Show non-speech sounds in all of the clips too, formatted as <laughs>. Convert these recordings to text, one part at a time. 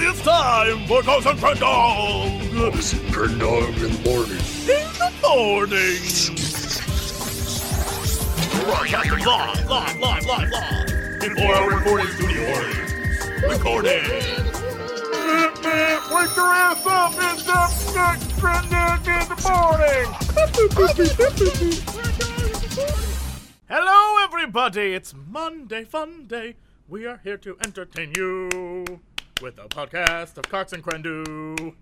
everybody, it's time for Cox and Crendog Crendog in the morning. in the morning. Broadcasting live, live, live, live, live. Before our recording studio audience. Recording. Wake your ass up, it's up, Crendog in the morning. Hello, everybody. It's Monday Fun Day. We are here to entertain you with a podcast of Cox and Crendu.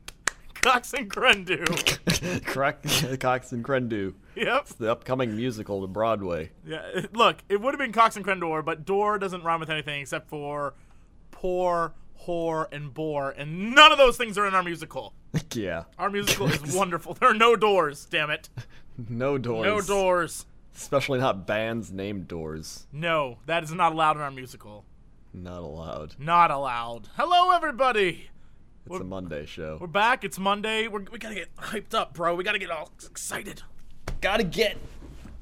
Cox and Crendu. <laughs> Correct, <laughs> Cox and Crendu. yep. The upcoming musical to Broadway. Yeah. Look, it would have been Cox and Crendor, but door doesn't rhyme with anything except for poor, whore, and bore, and none of those things are in our musical. <laughs> yeah. Our musical is wonderful. There are no doors. Damn it. No doors. No doors. Especially not bands named Doors. No, that is not allowed in our musical. Not allowed. Not allowed. Hello, everybody. It's a Monday show. We're back. It's Monday. We're, we gotta get hyped up, bro. We gotta get all excited. Gotta get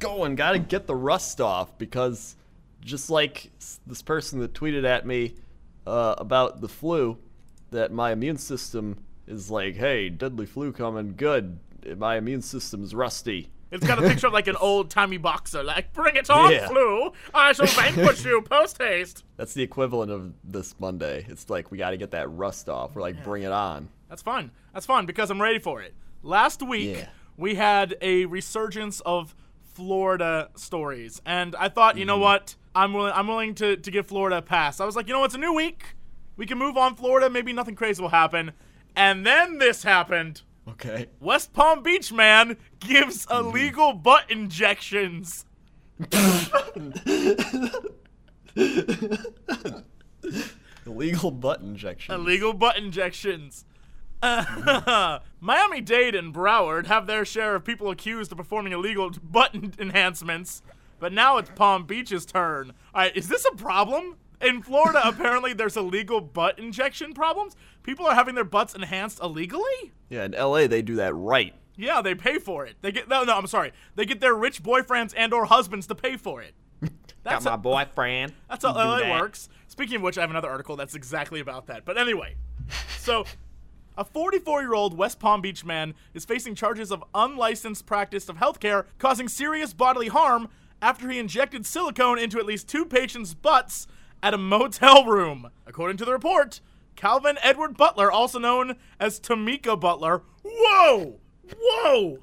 going. Gotta get the rust off because just like this person that tweeted at me uh, about the flu, that my immune system is like, hey, deadly flu coming. Good. My immune system's rusty. It's got a picture of like an old timey boxer, like "Bring it on, Yeah. flu! I shall <laughs> vanquish you post haste." That's the equivalent of this Monday. It's like we got to get that rust off. We're like, bring it on. That's fun. That's fun because I'm ready for it. Last week Yeah. we had a resurgence of Florida stories, and I thought, you know mm-hmm. what, I'm willing. I'm willing to to give Florida a pass. I was like, you know, what? it's a new week. We can move on, Florida. Maybe nothing crazy will happen. And then this happened. Okay. West Palm Beach man gives illegal butt injections. <laughs> Illegal butt injections. Illegal butt injections. <laughs> Miami Dade and Broward have their share of people accused of performing illegal butt <laughs> enhancements, but now it's Palm Beach's turn. All right, is this a problem? In Florida, apparently there's illegal butt injection problems. People are having their butts enhanced illegally. Yeah, in LA they do that right. Yeah, they pay for it. They get no, no. I'm sorry. They get their rich boyfriends and/or husbands to pay for it. <laughs> That's Got my a- boyfriend. <laughs> That's how LA that. works. Speaking of which, I have another article that's exactly about that. But anyway, so a 44 year old West Palm Beach man is facing charges of unlicensed practice of healthcare causing serious bodily harm after he injected silicone into at least two patients' butts at a motel room. According to the report, Calvin Edward Butler, also known as Tamika Butler. Whoa! Whoa!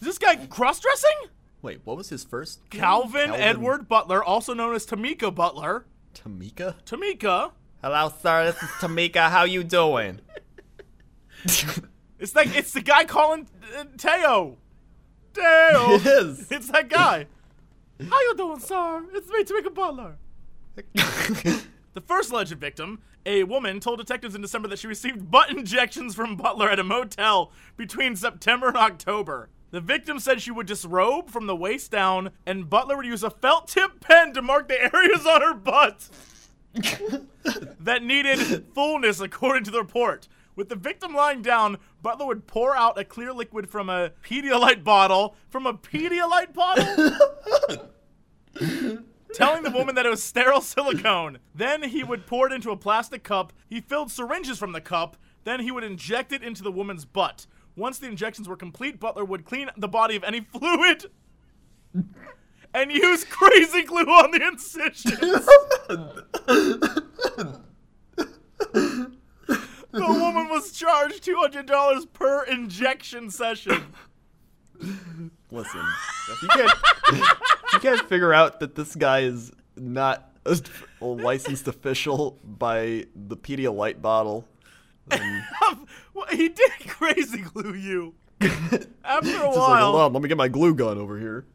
Is this guy cross dressing? Wait, what was his first? name? Calvin, Edward Butler, also known as Tamika Butler. Tamika. Tamika. Hello, sir. This is Tamika. How you doing? It's like it's the guy calling uh, Teo. Teo. It is. It's that guy. How you doing, sir? It's me, Tamika Butler. <laughs> The first alleged victim, a woman, told detectives in December that she received butt injections from Butler at a motel between September and October. The victim said she would disrobe from the waist down, and Butler would use a felt tip pen to mark the <laughs> areas on her butt <laughs> that needed fullness, according to the report. With the victim lying down, Butler would pour out a clear liquid from a Pedialyte bottle. From a Pedialyte bottle? Telling the woman that it was sterile silicone. Then he would pour it into a plastic cup. He filled syringes from the cup. Then he would inject it into the woman's butt. Once the injections were complete, Butler would clean the body of any <laughs> fluid and use crazy glue on the incisions. the woman was charged $200 per injection session. Listen, you can't, you can't figure out that this guy is not a, a licensed official by the Pedialyte bottle, <laughs> Well, he did crazy glue you. <laughs> After a just like, while, hold on, let me get my glue gun over here.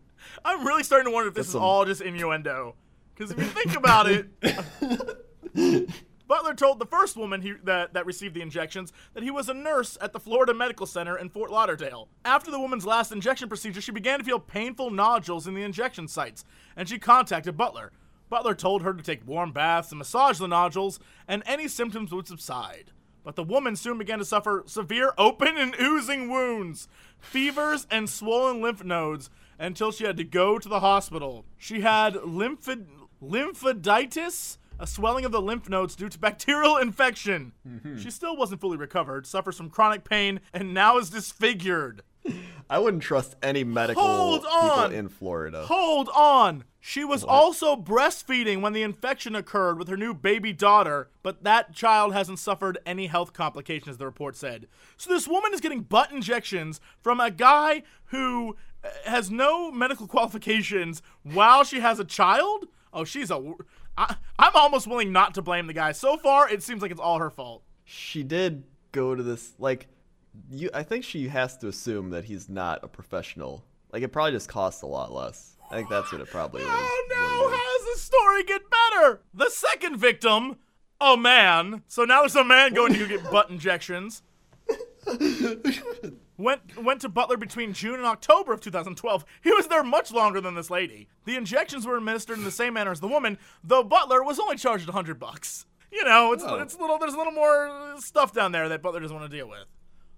I'm really starting to wonder if this That's is some- all just innuendo. Because if you think about it, <laughs> Butler told the first woman he, that, that received the injections that he was a nurse at the Florida Medical Center in Fort Lauderdale. After the woman's last injection procedure, she began to feel painful nodules in the injection sites, and she contacted Butler. Butler told her to take warm baths and massage the nodules, and any symptoms would subside. But the woman soon began to suffer severe open and oozing wounds, fevers, and swollen lymph nodes until she had to go to the hospital. She had lymphid- lymphoditis, a swelling of the lymph nodes due to bacterial <laughs> infection. Mm-hmm. She still wasn't fully recovered, suffers from chronic pain, and now is disfigured. <laughs> I wouldn't trust any medical Hold people on. in Florida. Hold on. She was also breastfeeding when the infection occurred with her new baby daughter, but that child hasn't suffered any health complications, the report said. So this woman is getting butt injections from a guy who uh, has no medical <laughs> qualifications while she has a child? Oh, she's a. I, I'm almost willing not to blame the guy. So far, it seems like it's all her fault. She did go to this like you I think she has to assume that he's not a professional. Like it probably just costs a lot less. I think that's what it probably is. Oh no, is. how does the story get better? The second victim, a man. So now there's a man going to get butt injections. <laughs> Went went to Butler between June and October of 2012. He was there much longer than this lady. The injections were administered in the same manner as the woman, though Butler was only charged 100 bucks. You know, it's Oh. it's a little there's a little more stuff down there that Butler doesn't want to deal with.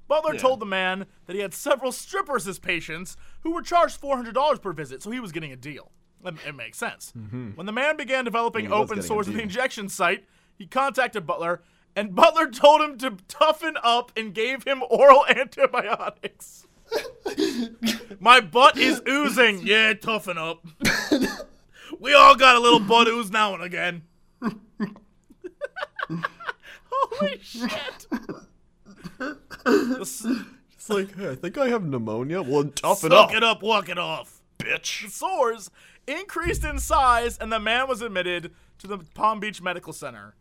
Butler Yeah. told the man that he had several strippers as patients who were charged $400 per visit, so he was getting a deal. It, it makes sense. When the man began developing He open source of the injection site, he contacted Butler, and Butler told him to toughen up and gave him oral <laughs> antibiotics. My butt is oozing. Yeah, toughen up. we all got a little butt ooze now and again. <laughs> Holy shit. It's like, hey, I think I have pneumonia. Well, toughen Suck up, it up, walk it off. bitch. The sores increased in size, and the man was admitted to the Palm Beach Medical Center.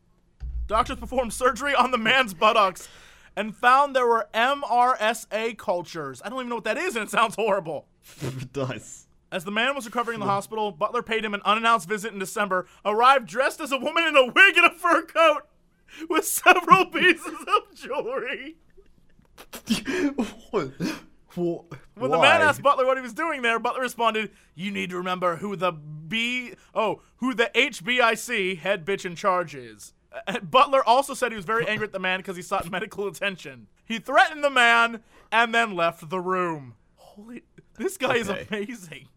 Doctors performed surgery on the man's buttocks and found there were MRSA cultures. I don't even know what that is, and it sounds horrible. <laughs> it does. As the man was recovering in the hospital, Butler paid him an unannounced visit in December, arrived dressed as a woman in a wig and a fur coat with several <laughs> pieces of jewelry. <laughs> what? Wh- When the man asked Butler what he was doing there, Butler responded, "You need to remember who the B oh who the HBIC head bitch in charge is." <laughs> Butler also said he was very angry at the man because he sought medical attention. He threatened the man and then left the room. Holy, this guy is amazing.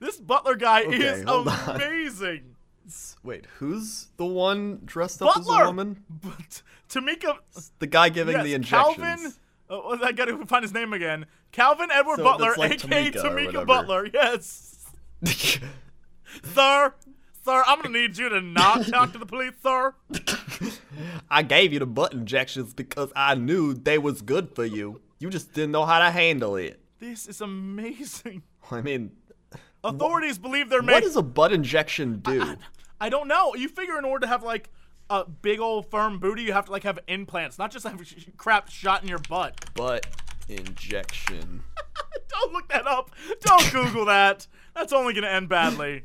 This Butler guy Okay, is amazing. Wait, who's the one dressed up as a woman? but Tamika, The guy giving yes, the injections. Calvin. Oh, I gotta find his name again. Calvin Edward So Butler, like aka Tamika Tamika. Butler. Yes. <laughs> Sir, sir, I'm gonna need you to not talk to the police, sir. <laughs> I gave you the butt injections because I knew they was good for you. You just didn't know how to handle it. This is amazing. <laughs> I mean, Authorities believe they're made. what does a butt injection do? I don't know. You figure in order to have like a big old firm booty, you have to like have implants, not just have crap shot in your butt. butt injection. <laughs> Don't look that up. Don't Google that. That's only gonna end badly.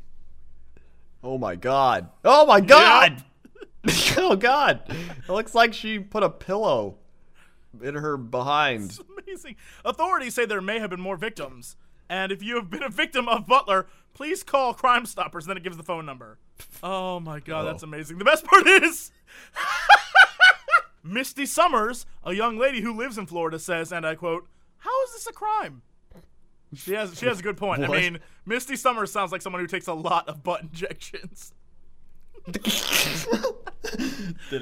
Oh my god. Oh my god. <laughs> oh god. It looks like she put a pillow in her behind. Amazing. Authorities say there may have been more victims. And if you have been a victim of Butler, please call Crime Stoppers. Then it gives the phone number. Oh my god, that's Oh. amazing. The best part is <laughs> Misty Summers, a young lady who lives in Florida, says, and I quote, How is this a crime? She has she has a good point. I mean, Misty Summers sounds like someone who takes a lot of butt injections. <laughs> Did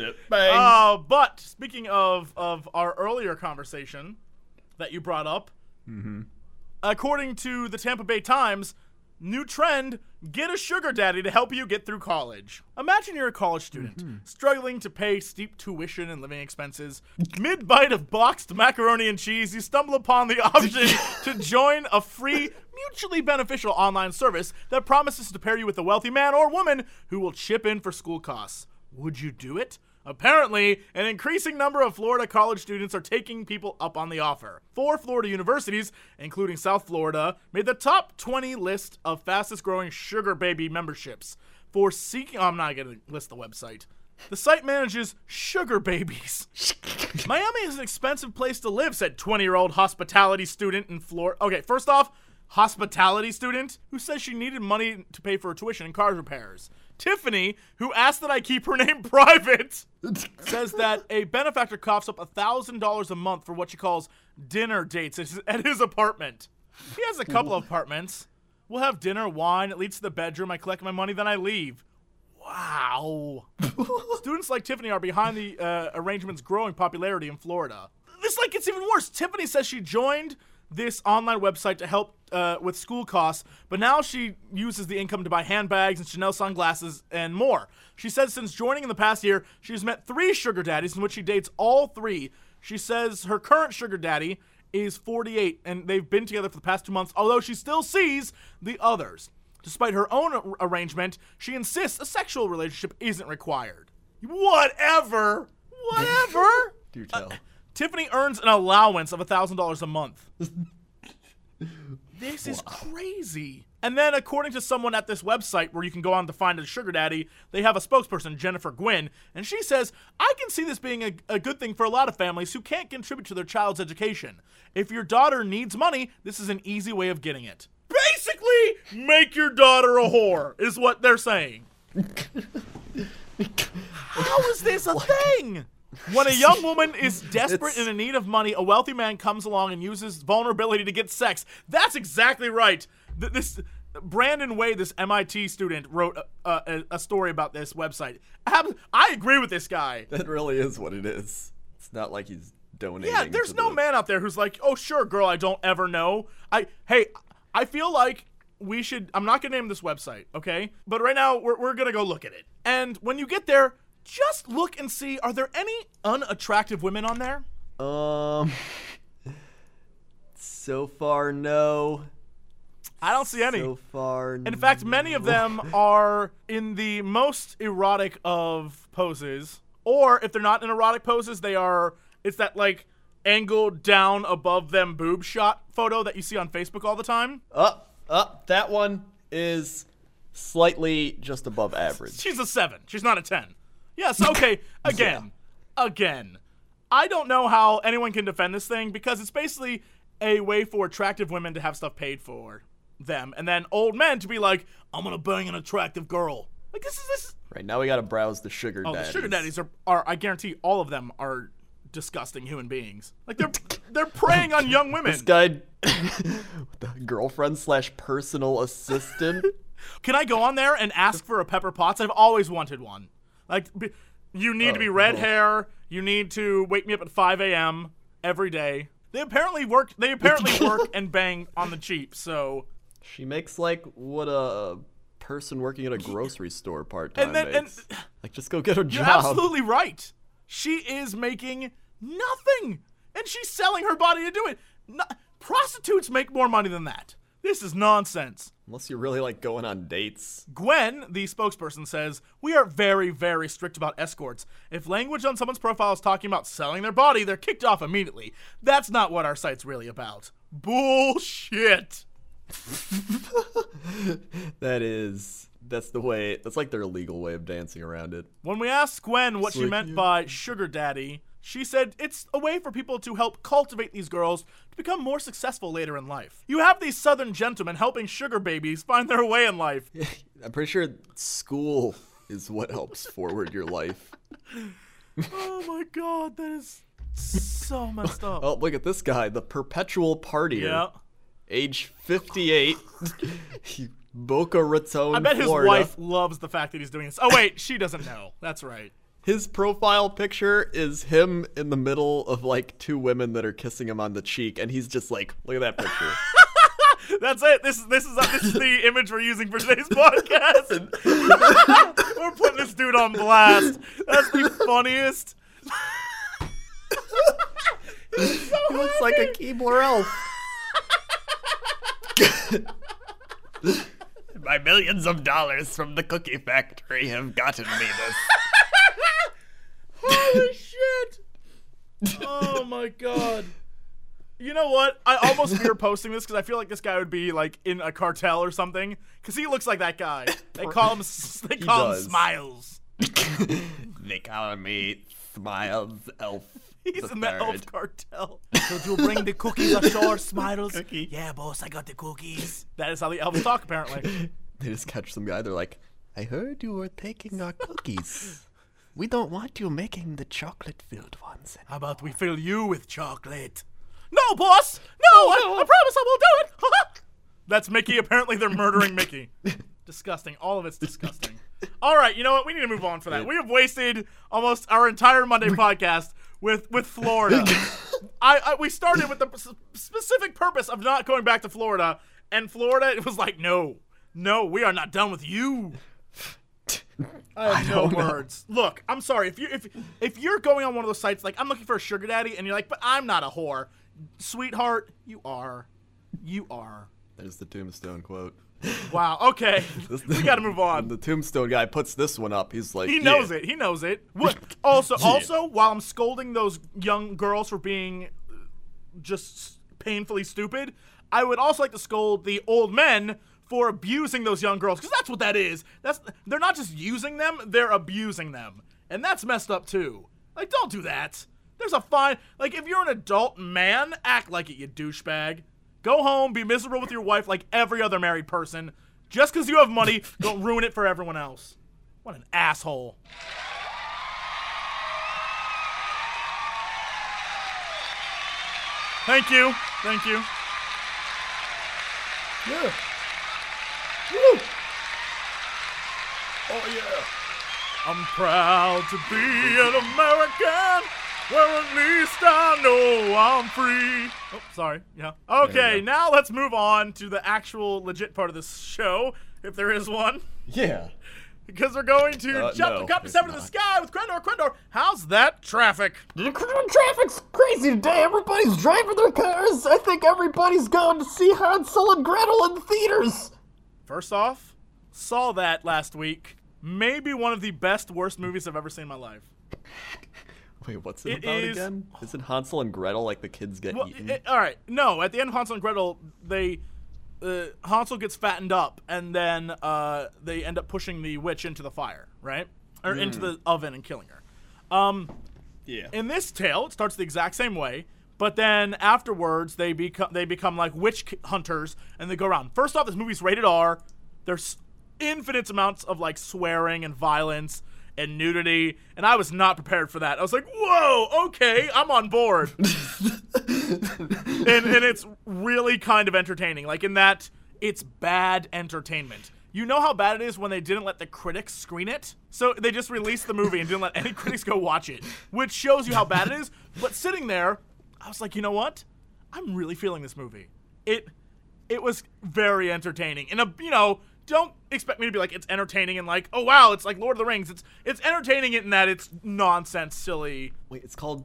it bang? Uh, but speaking of of our earlier conversation that you brought up, according to the Tampa Bay Times, new trend: get a sugar daddy to help you get through college. Imagine you're a college student mm-hmm. struggling to pay steep tuition and living expenses. Mid bite of boxed macaroni and cheese, you stumble upon the option <laughs> to join a free. Mutually beneficial online service that promises to pair you with a wealthy man or woman who will chip in for school costs. Would you do it? Apparently, an increasing number of Florida college students are taking people up on the offer. Four Florida universities, including South Florida, made the top 20 list of fastest growing sugar baby memberships. For seeking, oh, I'm not going to list the website. The site manages sugar babies. <laughs> Miami is an expensive place to live, said 20 year old hospitality student in Florida. Okay, first off, hospitality student who says she needed money to pay for her tuition and car repairs. Tiffany, who asked that I keep her name <laughs> private, <laughs> says that a benefactor coughs up $1,000 a month for what she calls dinner dates at his- at his apartment. He has a couple of apartments. We'll have dinner, wine, it leads to the bedroom, I collect my money, then I leave. Wow. <laughs> Students like Tiffany are behind the uh, arrangement's growing popularity in Florida. This like gets even worse. Tiffany says she joined this online website to help uh, with school costs, but now she uses the income to buy handbags and Chanel sunglasses and more. She says since joining in the past year, she's met three sugar daddies in which she dates all three. She says her current sugar daddy is 48 and they've been together for the past two months, although she still sees the others. Despite her own ar- arrangement, she insists a sexual relationship isn't required. Whatever. Whatever. Do you tell. Tiffany earns an allowance of $1,000 a month. <laughs> this is crazy. And then, according to someone at this website where you can go on to find a sugar daddy, they have a spokesperson, Jennifer Gwynn, and she says, I can see this being a, a good thing for a lot of families who can't contribute to their child's education. If your daughter needs money, this is an easy way of getting it. Basically, make your daughter a whore, is what they're saying. <laughs> How is this a thing? When a young woman is <laughs> desperate and in need of money, a wealthy man comes along and uses vulnerability to get sex. That's exactly right. Th- This Brandon Wade, this MIT student, wrote a, a, a story about this website. Ab- I agree with this guy. That really is what it is. It's not like he's donating. Yeah, there's no the- man out there who's like, "Oh, sure, girl, I don't ever know." I hey, I feel like we should. I'm not gonna name this website, okay? But right now, we're we're gonna go look at it. And when you get there, just look and see: are there any unattractive women on there? Um. <laughs> So far, no. I don't see any. So far, In fact, many of them <laughs> are in the most erotic of poses, or if they're not in erotic poses, they are. It's that like angled down above them boob shot photo that you see on Facebook all the time. Up, up. That one is slightly just above average. <laughs> She's a seven. She's not a ten. Yes. <laughs> Okay. Again. Again. I don't know how anyone can defend this thing because it's basically a way for attractive women to have stuff paid for them, and then old men to be like, "I'm gonna bang an attractive girl." Like this is this. Right now, we gotta browse the sugar Oh, daddies. the sugar daddies are, are. I guarantee all of them are disgusting human beings. Like they're <laughs> they're preying on young women. This guy, <laughs> the girlfriend slash personal assistant. Can I go on there and ask for a Pepper Potts? I've always wanted one. Like, you need to be Oh, red oh. hair. You need to wake me up at 5 a.m. every day. They apparently work. They apparently <laughs> work and bang on the cheap. So, She makes like what a person working at a grocery store part time then and makes. like, just go get a you're job. absolutely right. She is making nothing, and she's selling her body to do it. No, prostitutes make more money than that. This is nonsense. Unless you're really like going on dates. Gwen, the spokesperson, says, We are very, very strict about escorts. If language on someone's profile is talking about selling their body, they're kicked off immediately. That's not what our site's really about. Bullshit. <laughs> That is. That's the way. That's like their legal way of dancing around it. When we asked Gwen what she like, meant yeah. by sugar daddy, she said it's a way for people to help cultivate these girls to become more successful later in life. You have these southern gentlemen helping sugar babies find their way in life. <laughs> I'm pretty sure school is what helps forward your life. Oh my god, that is so messed up. <laughs> Oh, look at this guy, the perpetual partier. yeah. Age 58. <laughs> Boca Raton, I bet his Florida. wife loves the fact that he's doing this. Oh wait, she doesn't know. That's right. His profile picture is him in the middle of like two women that are kissing him on the cheek, and he's just like, look at that picture. <laughs> That's it. This is this is this is the <laughs> image we're using for today's podcast. <laughs> we're putting this dude on blast. That's the funniest. he looks like a Keebler elf. My millions of dollars from the cookie factory have gotten me this. Holy <laughs> shit! Oh my god. You know what? I almost fear posting this because I feel like this guy would be like in a cartel or something. Because he looks like that guy. They call him. They He call him does. Smiles. <laughs> they call me Smiles Elf. <laughs> He's the in the elf third. cartel. Could you bring the cookies ashore, Smiles? Cookie. Yeah, boss, I got the cookies. That is how the elves talk, apparently. They just catch some guy. They're like, I heard you were taking our cookies. We don't want you making the chocolate filled ones. How about we fill you with chocolate? No, boss! No, oh, I, I promise I won't do it! That's Mickey. Apparently, they're murdering Mickey. <laughs> disgusting. All of it's disgusting. All right, you know what? We need to move on for that. We have wasted almost our entire Monday podcast with with Florida. <laughs> I, I we started with the p- specific purpose of not going back to Florida, and Florida it was like, no, no, we are not done with you. I have no don't know. words. Look, I'm sorry if you if if you're going on one of those sites like I'm looking for a sugar daddy, and you're like, but I'm not a whore, sweetheart. You are, you are. There's the tombstone quote. Wow. Okay, <laughs> we got to move on. The tombstone guy puts this one up, he's like, He yeah. knows it. He knows it. What? <laughs> Also, also, while I'm scolding those young girls for being just painfully stupid, I would also like to scold the old men for abusing those young girls because that's what that is. That's they're not just using them; they're abusing them, and that's messed up too. Like, don't do that. There's a fine. Like, if you're an adult man, act like it, you douchebag. Go home, be miserable with your wife like every other married person. Just because you have money, <laughs> don't ruin it for everyone else. What an asshole. Thank you. Thank you. Yeah. Oh yeah. I'm proud to be an American, where at least I know I'm free. Oh, sorry. Yeah. Okay, now let's move on to the actual legit part of this show, if there is one. Yeah. <laughs> Because we're going to Uh, jump no, the cup it's seven to the not. sky with Crendor. Crendor, how's that traffic? The traffic's crazy today. Everybody's driving their cars. I think everybody's going to see Hansel and Gretel in the theaters. First off, saw that last week. Maybe one of the best, worst movies I've ever seen in my life. Wait, what's it, It about is- again? Isn't Hansel and Gretel like the kids get Well, eaten? it- all right. No, at the end of Hansel and Gretel, they uh, Hansel gets fattened up, and then uh, they end up pushing the witch into the fire, right, or into the oven and killing her. Um, yeah. in this tale, it starts the exact same way, but then afterwards they become they become like witch hunters, and they go around. First off, this movie's rated R. There's infinite amounts of like swearing and violence and nudity, and I was not prepared for that. I was like, "Whoa, okay, I'm on board." <laughs> and and it's really kind of entertaining. Like in that, it's bad entertainment. You know how bad it is when they didn't let the critics screen it? So they just released the movie and didn't let any <laughs> critics go watch it, which shows you how bad it is. But sitting there, I was like, you know what? I'm really feeling this movie. It it was very entertaining. And a you know, don't expect me to be like it's entertaining and like, oh wow, it's like Lord of the Rings. It's it's entertaining in that it's nonsense, silly. Wait, it's called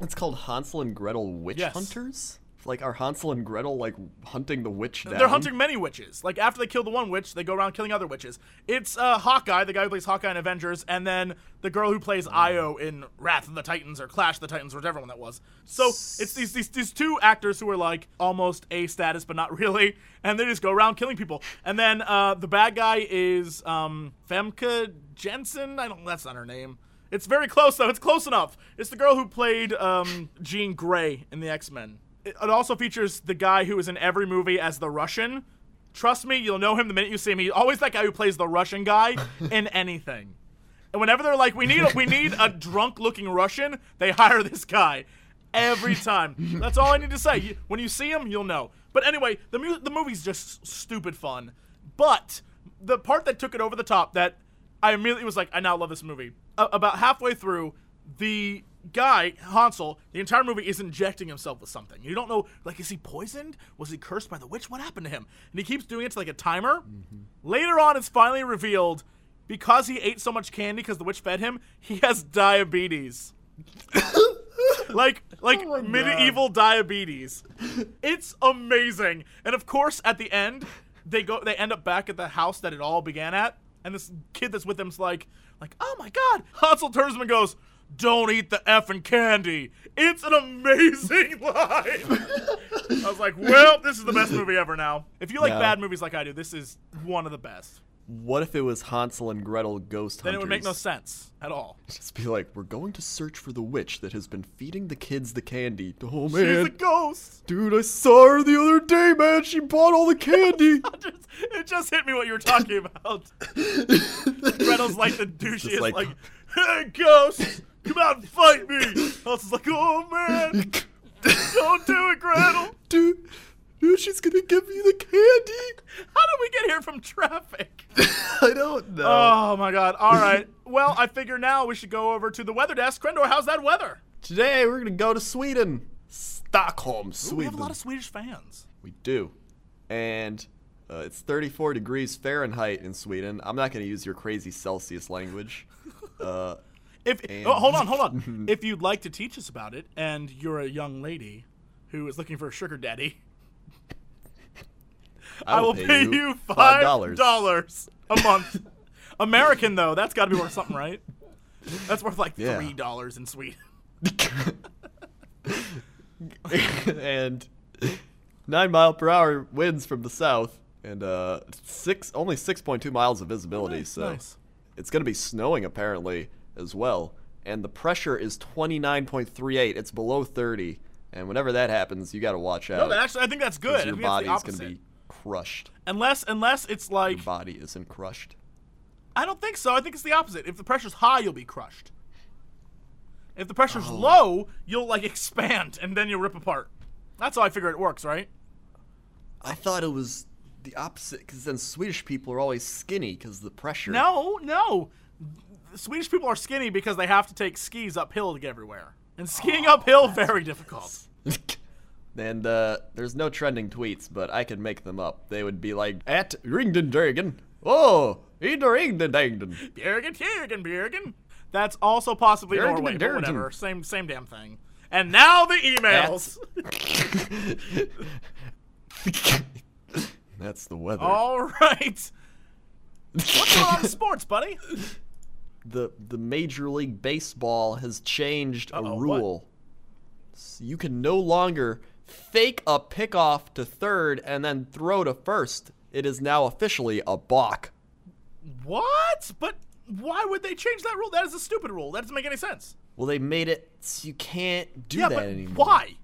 it's called Hansel and Gretel Witch Yes. Hunters? Like are Hansel and Gretel like hunting the witch down? They're hunting many witches. Like after they kill the one witch, they go around killing other witches. It's uh, Hawkeye, the guy who plays Hawkeye in Avengers, and then the girl who plays Io in Wrath of the Titans or Clash of the Titans, or whichever one that was. So it's these these these two actors who are like almost A status, but not <laughs> really, and they just go around killing people. And then uh, the bad guy is um, Femke Jensen. I don't. That's not her name. It's very close though. It's close enough. It's the girl who played um, Jean Grey in the X Men. It, also features the guy who is in every movie as the Russian. Trust me, you'll know him the minute you see him. He's always that guy who plays the Russian guy <laughs> in anything. And whenever they're like, we need a, we need a drunk looking Russian, they hire this guy every time. That's all I need to say. When you see him, you'll know. But anyway, the mu- the movie's just stupid fun. But the part that took it over the top that I immediately was like, I now love this movie. A- about halfway through, the guy Hansel, the entire movie is injecting himself with something. You don't know, like, is he poisoned? Was he cursed by the witch? What happened to him? And he keeps doing it to like a timer. Mm-hmm. Later on, it's finally revealed because he ate so much candy because the witch fed him, he has diabetes. <coughs> like like Oh medieval diabetes. It's amazing. And of course, at the end, they go they end up back at the house that it all began at, and this kid that's with them's like like, "Oh my god." Hansel turns and goes, "Don't eat the effing candy." It's an amazing <laughs> line. I was like, "Well, this is the best movie ever now." If you like Yeah. bad movies like I do, this is one of the best. What if it was Hansel and Gretel ghost Then hunters? it would make no sense at all. Just be like, we're going to search for the witch that has been feeding the kids the candy. Oh man, She's a ghost. dude, I saw her the other day, man. She bought all the <laughs> candy. Just- it just hit me what you were talking about. <laughs> Gretel's like the douchiest, like, like- hey, ghost, come out and fight me. Elsa's like, oh man, don't do it, Gretel. dude, dude, She's gonna give me the candy. How did we get here from traffic? <laughs> I don't know. Oh my god. All right. Well, I figure now we should go over to the weather desk. Crendor, how's that weather? Today we're gonna go to Sweden, Stockholm, Ooh, Sweden. we have a lot of Swedish fans. We do, and uh, it's 34 degrees Fahrenheit in Sweden. I'm not gonna use your crazy Celsius language. <laughs> Uh, If And- oh, hold on, hold on. <laughs> if you'd like to teach us about it, and you're a young lady who is looking for a sugar daddy, I will pay, you five dollars a month. American though, that's got to be worth something, right? That's worth like Yeah. three dollars in Sweden. <laughs> and nine mile per hour winds from the south, and uh, six only 6.2 miles of visibility. Nice, so nice. it's gonna be snowing apparently as well. And the pressure is 29.38. It's below 30. And whenever that happens, you gotta watch out. No, that actually, I think that's good. Your think that's body is gonna be crushed. Unless, unless it's like Your body isn't crushed. I don't think so. I think it's the opposite. If the pressure's high, you'll be crushed. If the pressure's Oh. low, you'll like <laughs> expand and then you'll rip apart. That's how I figure it works, right? I thought it was the opposite, because then Swedish people are always skinny because the pressure. No, no. Swedish people are skinny because they have to take skis uphill to get everywhere. And skiing uphill very difficult. <laughs> and uh, there's no trending tweets, but I could make them up. They would be like, at Ringden Dragon. Oh, in Ringden Dragon. Bjergen, Bjergen, Bjergen. That's also possibly Bjergen, Norway, but whatever. Same, same damn thing. And now the emails. <laughs> That's the weather. All right. What's on sports, buddy? <laughs> The the Major League Baseball has changed Uh-oh, a rule. So you can no longer fake a pickoff to third and then throw to first. It is now officially a balk. What? But why would they change that rule? That is a stupid rule. That doesn't make any sense. Well, they made it so you can't do yeah, that but anymore. why?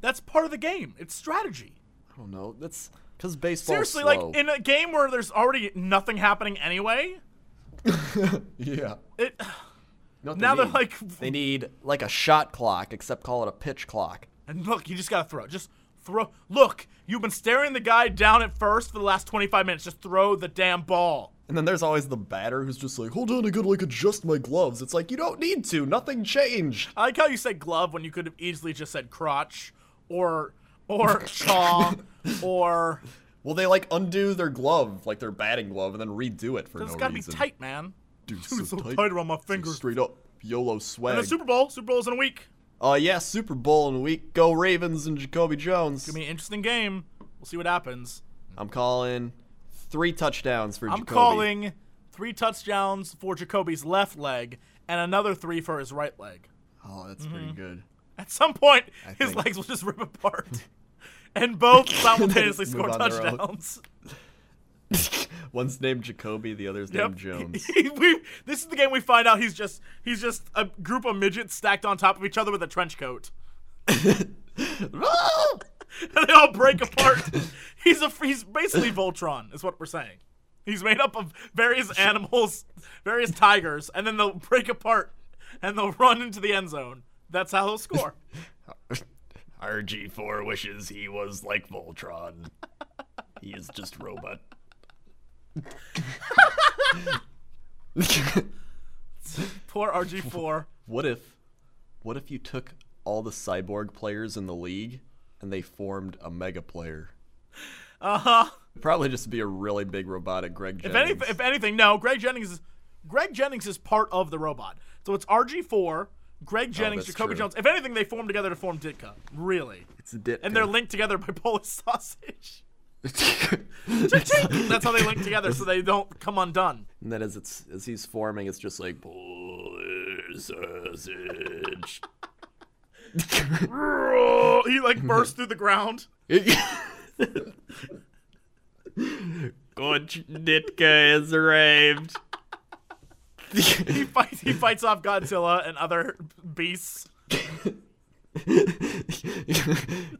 That's part of the game. It's strategy. I don't know. That's because baseball. Seriously, like in a game where there's already nothing happening anyway, <laughs> yeah. it No, now they're like they need like a shot clock, except call it a pitch clock. and look, you just gotta throw. Just throw. Look, you've been staring the guy down at first for the last 25 minutes. Just throw the damn ball. And then there's always the batter who's just like, hold on, I gotta like adjust my gloves. It's like you don't need to. Nothing changed. I like how you said glove when you could have easily just said crotch or or <laughs> chaw or Well, they like undo their glove, like their batting glove, and then redo it for it's no gotta reason. be tight, man. Dude, Dude, it's so tight around my fingers. Straight up YOLO swag. And the Super Bowl. Super Bowl's in a week. uh, yeah, Super Bowl in a week. Go Ravens and Jacoby Jones. Gonna be an interesting game. We'll see what happens. I'm calling three touchdowns for Jacoby. I'm Jacoby. calling three touchdowns for Jacoby's left leg and another three for his right leg. Oh, that's Mm-hmm. pretty good. At some point, I his think- legs will just rip apart. <laughs> and both <laughs> simultaneously score on their own. touchdowns. <laughs> One's named Jacoby, the other's Yep. named Jones. <laughs> we, this is the game we find out he's just he's just a group of midgets stacked on top of each other with a trench coat. and they all break apart. He's a he's basically Voltron, is what we're saying. He's made up of various animals, various tigers, and then they'll break apart and they'll run into the end zone. That's how he'll score. RG4 wishes he was like Voltron. he is just robot. Poor RG4. what if what if you took all the cyborg players in the league and they formed a mega player? Uh huh. Probably just be a really big robotic Greg If Jennings. any, if anything, no. Greg Jennings is Greg Jennings is part of the robot. So it's RG4, Greg oh, Jennings, Oh, Jacoby true. Jones. If anything, they form together to form Ditka. Really. it's a dit. And they're linked together by <laughs> Polish sausage. <laughs> That's how they link together so they don't come undone. and then as it's as he's forming, it's just like Polish sausage. <laughs> he like bursts through the ground. Coach Ditka has arrived. <laughs> He fights he fights off Godzilla and other beasts. <laughs>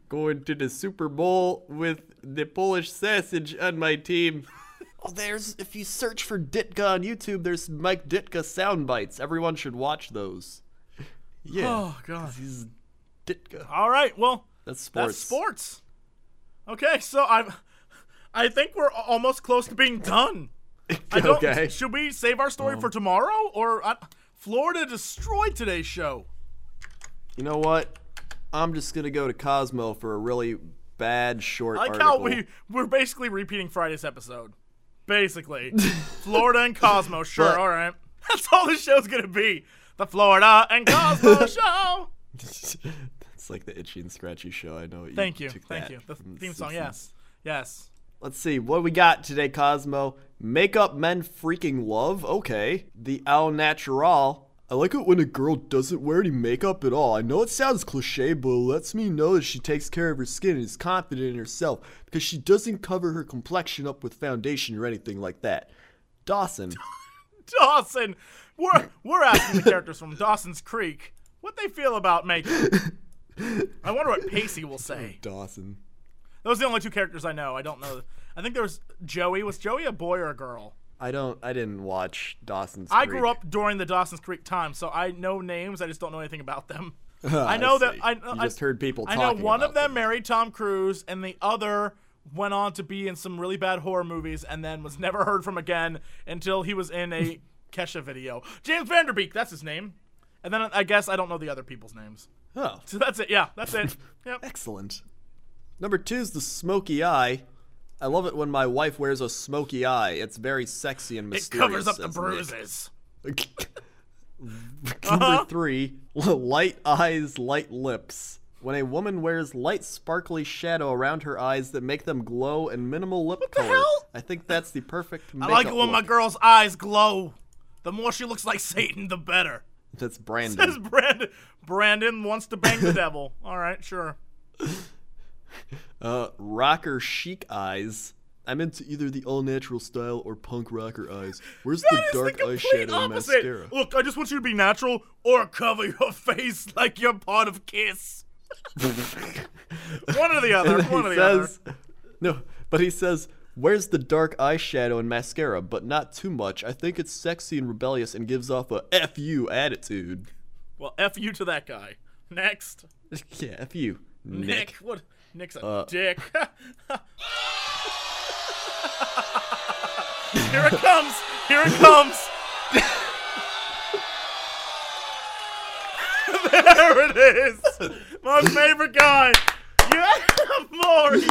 Going to the Super Bowl with the Polish sausage on my team. Oh, there's if you search for Ditka on YouTube, there's Mike Ditka sound bites. Everyone should watch those. Yeah, Oh god. he's Ditka. All right, well, That's sports. that's sports. Okay, so I'm. I think we're almost close to being done. I don't. Okay. Should we save our story for tomorrow, or uh, Florida destroyed today's show? You know what? I'm just gonna go to Cosmo for a really bad short I like article. how we we're basically repeating Friday's episode. Basically, <laughs> Florida and Cosmo. Sure, But- all right. <laughs> That's all the show's gonna be. The Florida and Cosmo <laughs> show. it's like the itchy and scratchy show. I know. Thank you, took thank you. The theme song, yes, yes. Let's see what we got today, Cosmo. Makeup men freaking love. Okay, the Au Natural. I like it when a girl doesn't wear any makeup at all. I know it sounds cliche, but it lets me know that she takes care of her skin and is confident in herself because she doesn't cover her complexion up with foundation or anything like that. Dawson. <laughs> Dawson, we're we're asking the characters from Dawson's Creek what they feel about makeup. <laughs> I wonder what Pacey will say. Dawson. Those are the only two characters I know. I don't know. I think there was Joey. Was Joey a boy or a girl? I don't. I didn't watch Dawson's. I Creek. grew up during the Dawson's Creek time, so I know names. I just don't know anything about them. <laughs> Oh, I know that. I, I just heard people talk. I know one of about them married Tom Cruise, and the other went on to be in some really bad horror movies, and then was never heard from again until he was in a <laughs> Kesha video. James Van Der Beek, that's his name. And then I guess I don't know the other people's names. Oh, So that's it. Yeah, that's it. <laughs> Yep. excellent. Number two is the smoky eye. I love it when my wife wears a smoky eye. It's very sexy and mysterious. It covers up the bruises. <laughs> Number uh-huh. three, light eyes, light lips. When a woman wears light, sparkly shadow around her eyes that make them glow and minimal lip color, hell? I think that's the perfect I like it when my girl's eyes glow. The more she looks like Satan, the better. That's Brandon. Says Brandon. Brandon. Brandon wants to bang the devil. All right, sure. <laughs> <laughs> Uh, rocker chic eyes. I'm into either the all natural style or punk rocker eyes. Where's the dark the eyeshadow and opposite. mascara? Look, I just want you to be natural or cover your <laughs> face like you're part of Kiss. <laughs> one or the other. One or he the other. says, no, but he says, "Where's the dark eyeshadow and mascara? But not too much. I think it's sexy and rebellious and gives off a f you attitude." Well, f you to that guy. Next, yeah, f you, Nick. Nick. What? Nick's a Uh, dick. <laughs> Here it comes. Here it comes. there it is. My favorite guy. Yeah, Maury.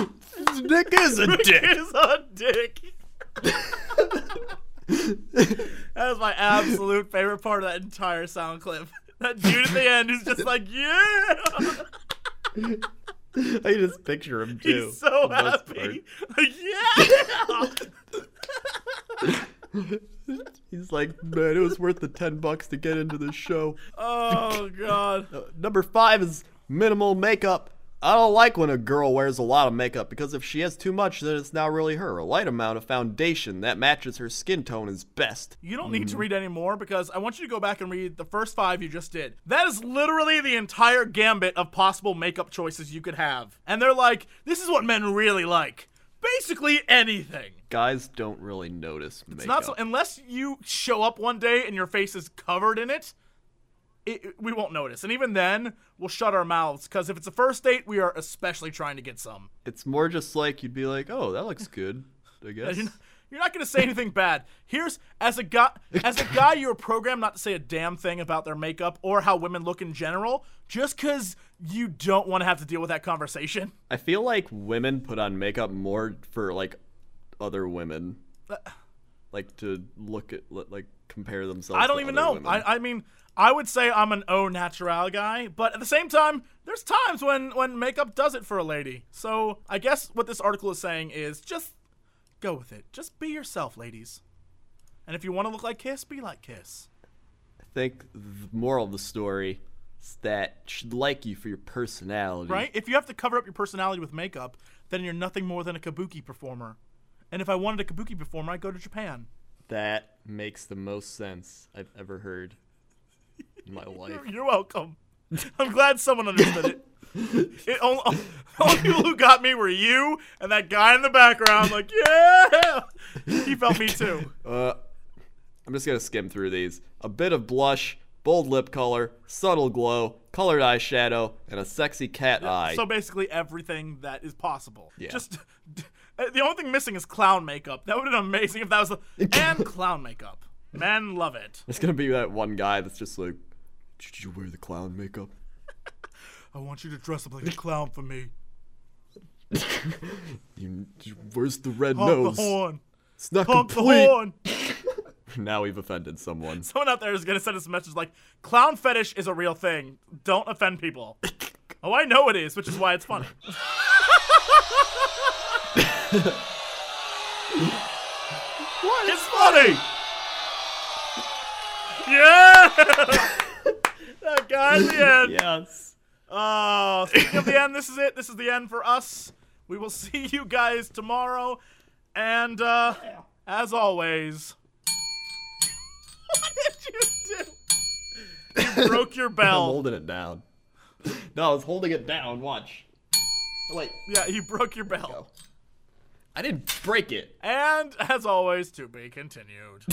Nick is a dick. is a dick. that was my absolute favorite part of that entire sound clip. That dude at the end who's just like, yeah. <laughs> I just picture him too. He's so for the most happy. Yeah. <laughs> He's like, man, it was worth the ten bucks to get into this show. Oh god. <laughs> Uh, number five is minimal makeup. I don't like when a girl wears a lot of makeup because if she has too much, then it's not really her. A light amount of foundation that matches her skin tone is best. You don't need to mm-hmm. read any more because I want you to go back and read the first five you just did. That is literally the entire gambit of possible makeup choices you could have. And they're like, this is what men really like. Basically anything. Guys don't really notice makeup. It's not so unless you show up one day and your face is covered in it, it we won't notice. And even then, we'll shut our mouths because if it's a first date, we are especially trying to get some. it's more just like you'd be like, oh, that looks good. I <laughs> guess. You're not, you're not going to say anything bad. Here's as a guy, as a guy, you're programmed not to say a damn thing about their makeup or how women look in general, just because you don't want to have to deal with that conversation. I feel like women put on makeup more for like other women, uh, like to look at like compare themselves. I don't even know. women. I, I mean, I would say I'm an au natural guy, but at the same time, there's times when when makeup does it for a lady. So I guess what this article is saying is just go with it. Just be yourself, ladies. And if you want to look like Kiss, be like Kiss. I think the moral of the story is that she'd like you for your personality. Right? If you have to cover up your personality with makeup, then you're nothing more than a kabuki performer. And if I wanted a kabuki performer, I'd go to Japan. That makes the most sense I've ever heard my <laughs> life. You're, welcome. I'm glad someone understood it. it only, only people who got me were you and that guy in the background. Like, yeah, he felt me <laughs> too. Uh, I'm just gonna skim through these. A bit of blush, bold lip color, subtle glow, colored eyeshadow, and a sexy cat eye. So basically everything that is possible. Yeah. Just the only thing missing is clown makeup. That would have been amazing if that was the and clown makeup. Men love it. It's gonna be that one guy that's just like, did you wear the clown makeup? <laughs> I want you to dress up like a clown for me. <laughs> You, where's the red Honk nose? the horn. It's not Honk the horn. <laughs> Now we've offended someone. Someone out there is gonna send us a message like, "Clown fetish is a real thing. Don't offend people." oh, I know it is, which is why it's funny. what? It's funny. Yeah. That guy at the end. <laughs> Yes. Oh, speaking of the end, this is it. This is the end for us. We will <laughs> see you guys tomorrow. And uh as always. <laughs> What did you do? You broke your bell. I'm holding it down. No, I was holding it down. Watch. Oh, wait. Yeah, you broke your bell. I didn't break it. And as always, to be continued.